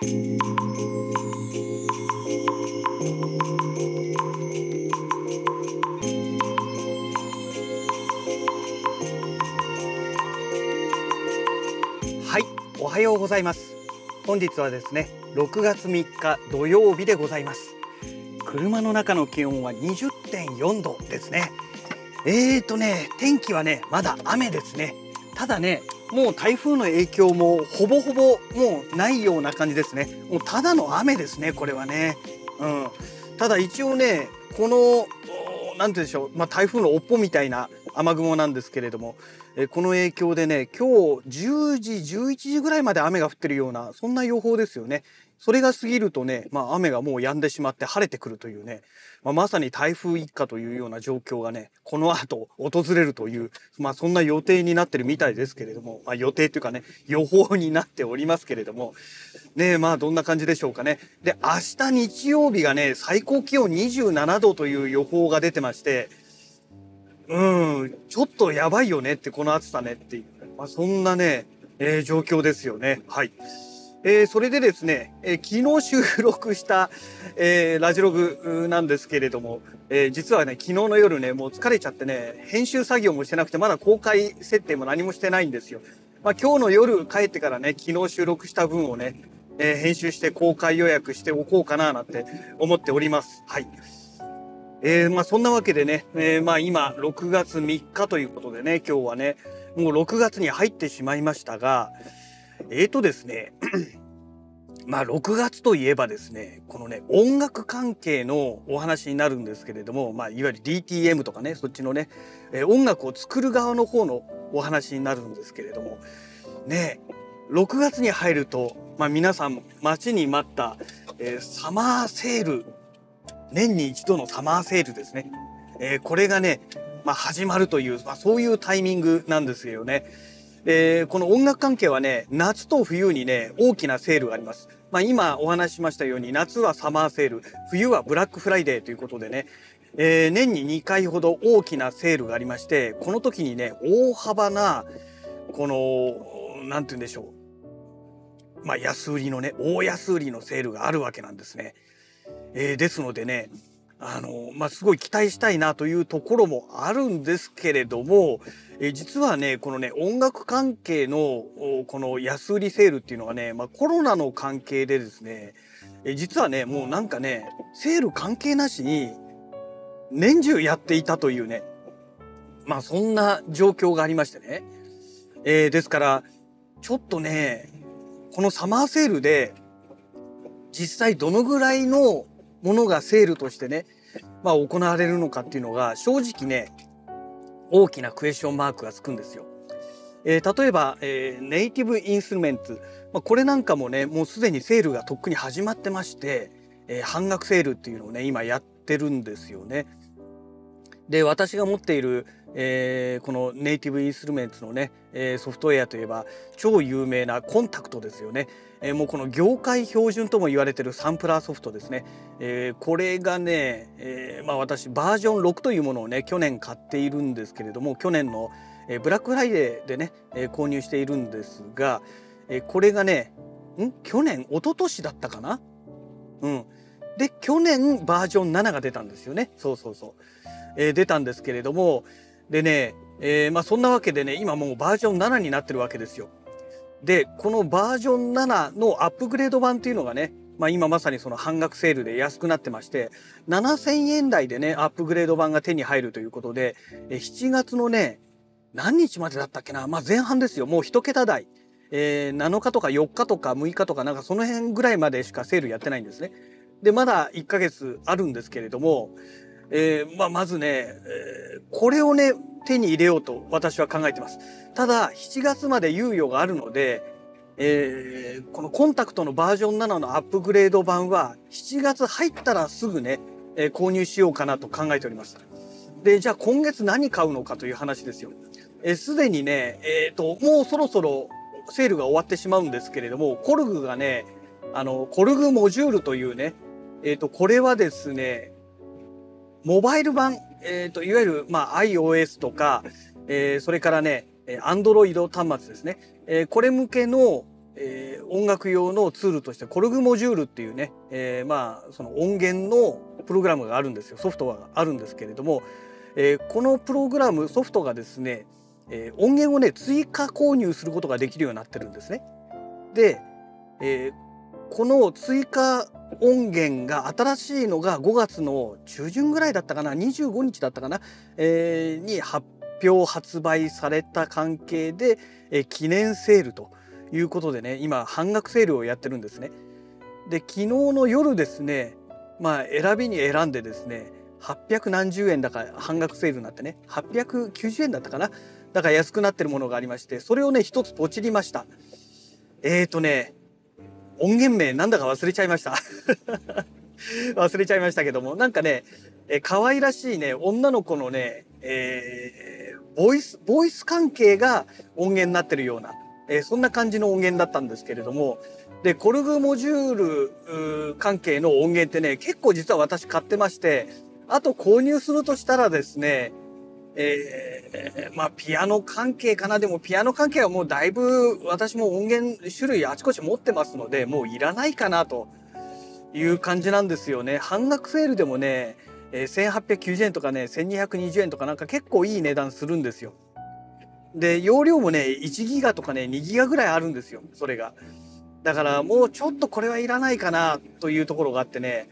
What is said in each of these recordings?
はい、おはようございます。本日はですね、6月3日土曜日でございます。車の中の気温は20.4度ですね。えーとね、天気はね、まだ雨ですね。ただね、もう台風の影響もほぼほぼもうないような感じですね。もうただの雨ですね、これはね。うん。ただ一応ね、この、おなんて言うんでしょう、まあ、台風の尾っぽみたいな雨雲なんですけれども、えこの影響でね今日10時11時ぐらいまで雨が降ってるようなそんな予報ですよね。それが過ぎるとね、まあ、雨がもう止んでしまって晴れてくるというね、まあ、まさに台風一過というような状況がねこの後訪れるという、まあ、そんな予定になってるみたいですけれども、まあ、予定というかね予報になっておりますけれどもねまあどんな感じでしょうかね。で明日日曜日がね最高気温27度という予報が出てましてうん、ちょっとやばいよねって、この暑さねっていう、まあ、そんなね、えー状況ですよね。はい。えーそれでですね、えー昨日収録した、えーラジログなんですけれども、えー実はね、昨日の夜ね、もう疲れちゃってね、編集作業もしてなくて、まだ公開設定も何もしてないんですよ。まあ、今日の夜帰ってからね、昨日収録した分をね、えー編集して公開予約しておこうかななんて思っております。はい。えーまあそんなわけでね、えーまあ今6月3日ということでね、今日はね、もう6月に入ってしまいましたが、えーとですね、まあ6月といえばですね、このね、音楽関係のお話になるんですけれども、まあいわゆる DTM とかね、そっちのね、えー音楽を作る側の方のお話になるんですけれども、ね、6月に入ると、まあ皆さん待ちに待った、えーサマーセール年に一度のサマーセールですね。えーこれがね、まあ、始まるという、まあ、そういうタイミングなんですよね。えーこの音楽関係はね、夏と冬にね、大きなセールがあります。まあ、今お話ししましたように、夏はサマーセール、冬はブラックフライデーということでね、えー年に2回ほど大きなセールがありまして、この時にね、大幅な、この、なんて言うんでしょう。まあ、安売りのね、大安売りのセールがあるわけなんですね。えーですのでねあのまあ、すごい期待したいなというところもあるんですけれども、え実はねこのね音楽関係のこの安売りセールっていうのがね、まあ、コロナの関係でですね、え実はねもうなんかねセール関係なしに年中やっていたというねまあそんな状況がありましてね、えーですからちょっとねこのサマーセールで実際どのぐらいのものがセールとしてね、まあ、行われるのかっていうのが正直ね大きなクエスチョンマークがつくんですよ。えー例えば、えーネイティブインストゥルメンツ、まあ、これなんかもねもうすでにセールがとっくに始まってまして、えー半額セールっていうのをね今やってるんですよね。で私が持っている、えーこのネイティブインストゥルメンツのね、えーソフトウェアといえば超有名なコンタクトですよね。えーもうこの業界標準とも言われてるサンプラーソフトですね。えーこれがね、えーまあ、私バージョン6というものをね去年買っているんですけれども去年の、えーブラックフライデーでね、えー購入しているんですが、えーこれがねん？去年？一昨年だったかな？うん。で去年バージョン7が出たんですよね。そうそうそう。えー出たんですけれどもでね、えーまあそんなわけでね今もうバージョン7になってるわけですよ。でこのバージョン7のアップグレード版っていうのがね、まあ、今まさにその半額セールで安くなってまして7,000円台でねアップグレード版が手に入るということで7月のね何日までだったっけな、まあ、前半ですよもう一桁台、えー7日とか4日とか6日とかなんかその辺ぐらいまでしかセールやってないんですね。でまだ1ヶ月あるんですけれども、えーまあ、まずね、えーこれをね手に入れようと私は考えてます。ただ7月まで猶予があるので、えーこのコンタクトのバージョン7のアップグレード版は7月入ったらすぐね、えー購入しようかなと考えております。でじゃあ今月何買うのかという話ですよ。えーすでにね、えー、ともうそろそろセールが終わってしまうんですけれどもコルグがねあのコルグモジュールというね、えー、とこれはですねモバイル版、えー、といわゆる、まあ、iOS とか、えーそれからね Android 端末ですね、えーこれ向けの、えー、音楽用のツールとしてコルグモジュールっていうね、えー、まあその音源のプログラムがあるんですよソフトがあるんですけれども、えー、このプログラムソフトがですね、え音源をね追加購入することができるようになってるんですね。で、えこの追加音源が新しいのが5月の中旬ぐらいだったかな25日だったかな、えに発表発売された関係で、え記念セールということでね今半額セールをやってるんですね。で昨日の夜ですねまあ選びに選んでですね800何十円だから半額セールになってね890円だったかなだから安くなってるものがありましてそれをね一つポチりましたえーとね音源名なんだか忘れちゃいました。忘れちゃいましたけども。なんかねえ可愛らしいね女の子のね、えー、ボイスボイス関係が音源になってるようなえー、そんな感じの音源だったんですけれども。でコルグモジュール関係の音源ってね結構実は私買ってましてあと購入するとしたらですねえー、まあピアノ関係かな？でもピアノ関係はもうだいぶ私も音源種類あちこち持ってますのでもういらないかなという感じなんですよね。半額セールでもね、えー、1890円とかね1220円とかなんか結構いい値段するんですよ。で容量もね1ギガとかね2ギガぐらいあるんですよそれが。だからもうちょっとこれはいらないかなというところがあってね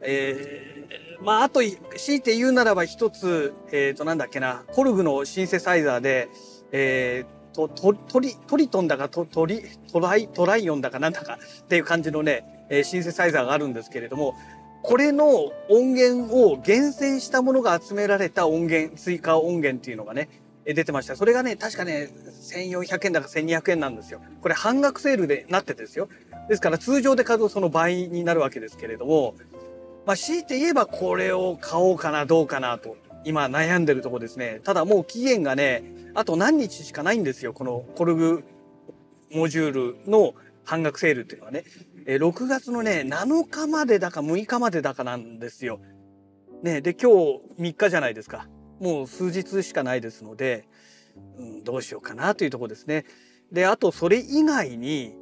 えー、まああと強いて言うならば一つえっ、ー、となんだっけなコルグのシンセサイザーでえーとトトリトリトンだかトトリトライトライオンだかなんだかっていう感じのね、えー、シンセサイザーがあるんですけれどもこれの音源を厳選したものが集められた音源追加音源っていうのがね出てました。それがね、確かね、1400円だか1200円なんですよ。これ半額セールでなってですよ。ですから通常で買うとその倍になるわけですけれども、まあ強いて言えばこれを買おうかなどうかなと今悩んでるとこですね。ただもう期限がね、あと何日しかないんですよ。このコルグモジュールの半額セールっていうのはね。え6月のね、7日までだか6日までだかなんですよ。ね、で今日3日じゃないですか。もう数日しかないですので、うん、どうしようかなというところですね。であとそれ以外に、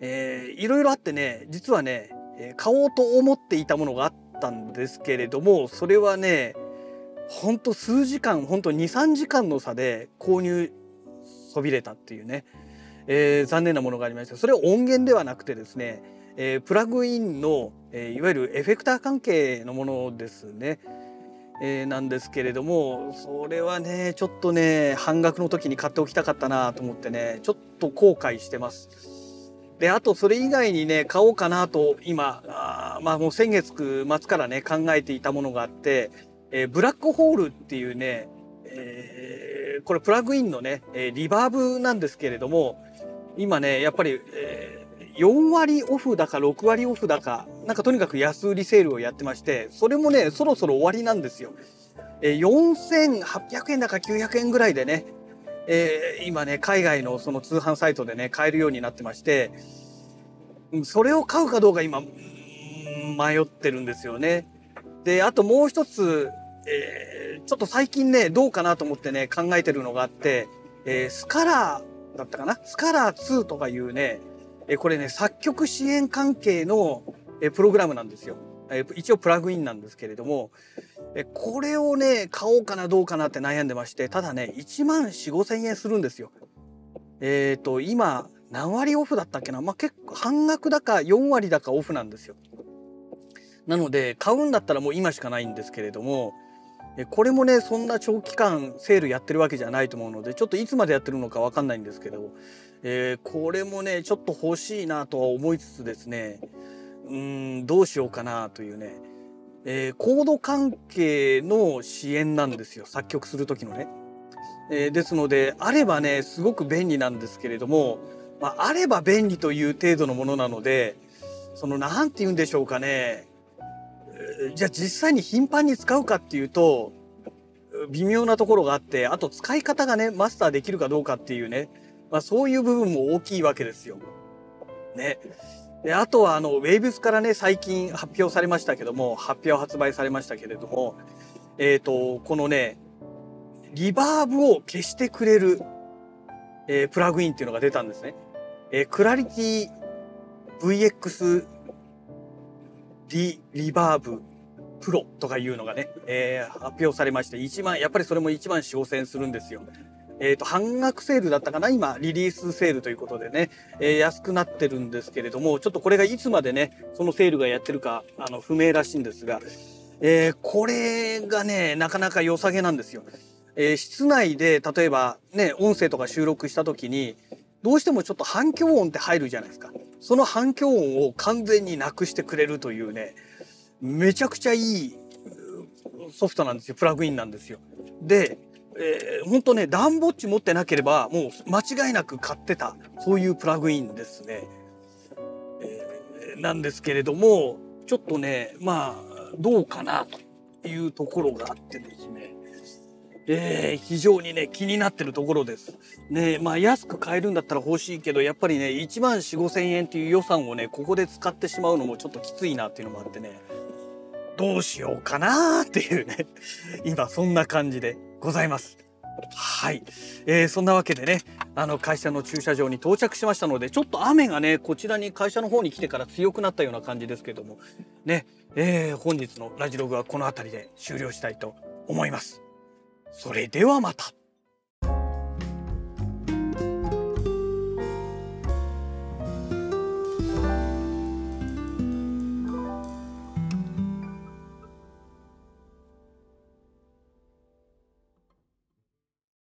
えー、いろいろあってね実はね買おうと思っていたものがあったんですけれどもそれはねほんと数時間ほんと23時間の差で購入そびれたっていうね、えー、残念なものがありましたそれは音源ではなくてですね、えー、プラグインの、えー、いわゆるエフェクター関係のものですね。えー、なんですけれどもそれはねちょっとね半額の時に買っておきたかったなと思ってねちょっと後悔してます。であとそれ以外にね買おうかなと今あまあもう先月末からね考えていたものがあって、えー、ブラックホールっていうね、えー、これプラグインのね、えリバーブなんですけれども今ねやっぱり、え4割オフだか6割オフだかなんかとにかく安売りセールをやってましてそれもねそろそろ終わりなんですよ。え4800円だか900円ぐらいでね、えー、今ね海外のその通販サイトでね買えるようになってましてそれを買うかどうか今迷ってるんですよね。であともう一つ、えー、ちょっと最近ねどうかなと思ってね考えてるのがあって、えー、スカラーだったかな？スカラー2とかいうねえこれね作曲支援関係のえプログラムなんですよ。え一応プラグインなんですけれどもえこれをね買おうかなどうかなって悩んでましてただね1万4 5千円するんですよ。えっ、ー、と今何割オフだったっけな？まあ結構半額だか4割だかオフなんですよ。なので買うんだったらもう今しかないんですけれどもこれもねそんな長期間セールやってるわけじゃないと思うのでちょっといつまでやってるのか分かんないんですけどえー、これもねちょっと欲しいなとは思いつつですねうんどうしようかなというね、えー、コード関係の支援なんですよ作曲する時のね。えー、ですのであればねすごく便利なんですけれども、まあ、あれば便利という程度のものなのでその何て言うんでしょうかねじゃあ実際に頻繁に使うかっていうと微妙なところがあってあと使い方がねマスターできるかどうかっていうねまあ、そういう部分も大きいわけですよ。ね。であとはあのウェイブスからね最近発表されましたけども発表発売されましたけれどもえっ、ー、とこのねリバーブを消してくれる、えー、プラグインっていうのが出たんですね。えー、クラリティ VX リリバーブプロとかいうのがね、えー、発表されまして1万やっぱりそれも1万4 5千円するんですよ。えっ、ー、と半額セールだったかな今リリースセールということでね、えー、安くなってるんですけれどもちょっとこれがいつまでねそのセールがやってるかあの不明らしいんですが、えー、これがねなかなか良さげなんですよ。えー、室内で例えばね音声とか収録した時にどうしてもちょっと反響音って入るじゃないですか。その反響音を完全になくしてくれるというねめちゃくちゃいいソフトなんですよプラグインなんですよ。で、えー、本当ねダンボッチ持ってなければもう間違いなく買ってたそういうプラグインですね。えー、なんですけれどもちょっとねまあどうかなというところがあってですねえー、非常にね気になってるところです。ねまあ安く買えるんだったら欲しいけどやっぱりね1万4 5千円っていう予算をねここで使ってしまうのもちょっときついなっていうのもあってねどうしようかなっていうね 今そんな感じでございます。はい、えー、そんなわけでねあの会社の駐車場に到着しましたのでちょっと雨がねこちらに会社の方に来てから強くなったような感じですけどもね、えー、本日のラジログはこの辺りで終了したいと思います。それではまた。